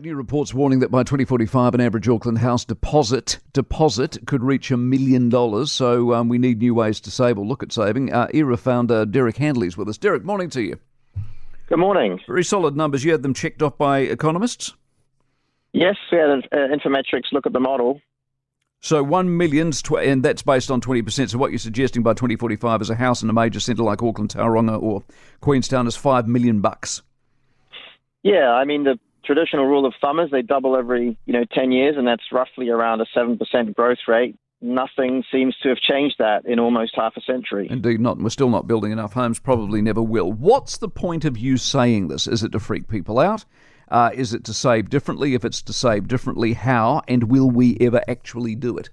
New reports warning that by 2045, an average Auckland house deposit deposit could reach a million dollars. So um, we need new ways to save or look at saving. Uh, Aera founder Derek Handley's with us. Derek, morning to you. Good morning. Very solid numbers. You had them checked off by economists. Yes, we had uh, Infometrics look at the model. So one million's tw- and that's based on twenty percent. So what you're suggesting by 2045 is a house in a major centre like Auckland, Tauranga, or Queenstown is five million bucks. Yeah, I mean the traditional rule of thumb is they double every you know 10 years, and that's roughly around a 7% growth rate. Nothing seems to have changed that in almost half a century. Indeed, not. We're still not building enough homes. Probably never will. What's the point of you saying this? Is it to freak people out? Uh, is it to save differently? If it's to save differently, how? And will we ever actually do it?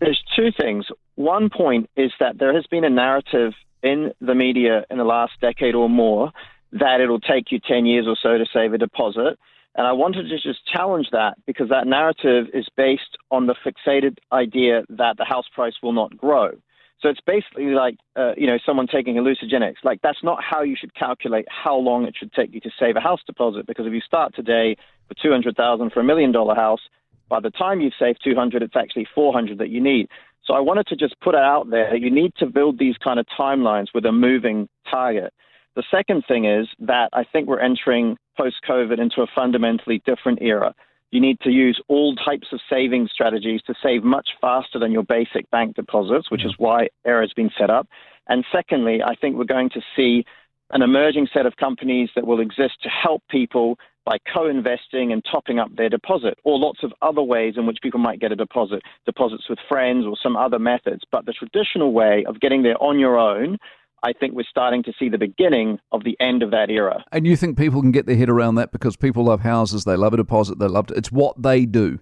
There's two things. One point is that there has been a narrative in the media in the last decade or more that it'll take you 10 years or so to save a deposit. And I wanted to just challenge that because that narrative is based on the fixated idea that the house price will not grow. So it's basically like, uh, you know, someone taking hallucinogenics. Like that's not how you should calculate how long it should take you to save a house deposit. Because if you start today for 200,000 for a million dollar house, by the time you've saved 200, it's actually 400 that you need. So I wanted to just put it out there. You need to build these kind of timelines with a moving target. The second thing is that I think we're entering post COVID into a fundamentally different era. You need to use all types of saving strategies to save much faster than your basic bank deposits, which is why Aera has been set up. And secondly, I think we're going to see an emerging set of companies that will exist to help people by co-investing and topping up their deposit, or lots of other ways in which people might get a deposit, deposits with friends or some other methods. But the traditional way of getting there on your own I think we're starting to see the beginning of the end of that era. And you think people can get their head around that because people love houses, they love a deposit, they love it. It's what they do.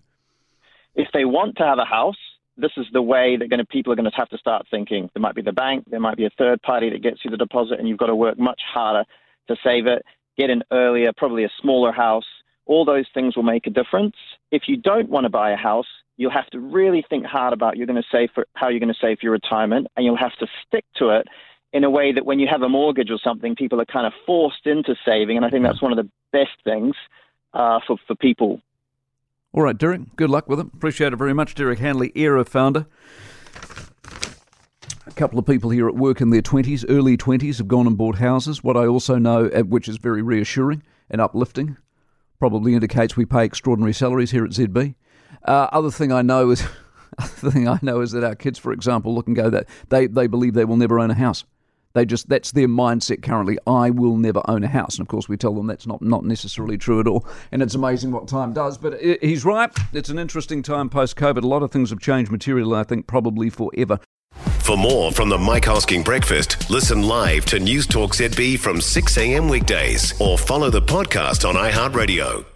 If they want to have a house, this is the way that going to, people are going to have to start thinking. There might be the bank, there might be a third party that gets you the deposit, and you've got to work much harder to save it. Get in earlier, probably a smaller house. All those things will make a difference. If you don't want to buy a house, you'll have to really think hard about you're going to save for how you're going to save for your retirement, and you'll have to stick to it in a way that when you have a mortgage or something, people are kind of forced into saving. And I think that's one of the best things uh, for, for people. All right, Derek, good luck with it. Appreciate it very much. Derek Handley, Aera founder. A couple of people here at work in their 20s, early 20s, have gone and bought houses. What I also know, uh, which is very reassuring and uplifting, probably indicates we pay extraordinary salaries here at ZB. Uh, other thing I know is, other thing I know is that our kids, for example, look and go that they, they believe they will never own a house. They just that's their mindset currently. I will never own a house, and of course we tell them that's not not necessarily true at all. And it's amazing what time does. But he's right. It's an interesting time post COVID. A lot of things have changed materially. I think probably forever. For more from the Mike Hosking Breakfast, listen live to News Talk ZB from 6 a.m. weekdays or follow the podcast on iHeartRadio.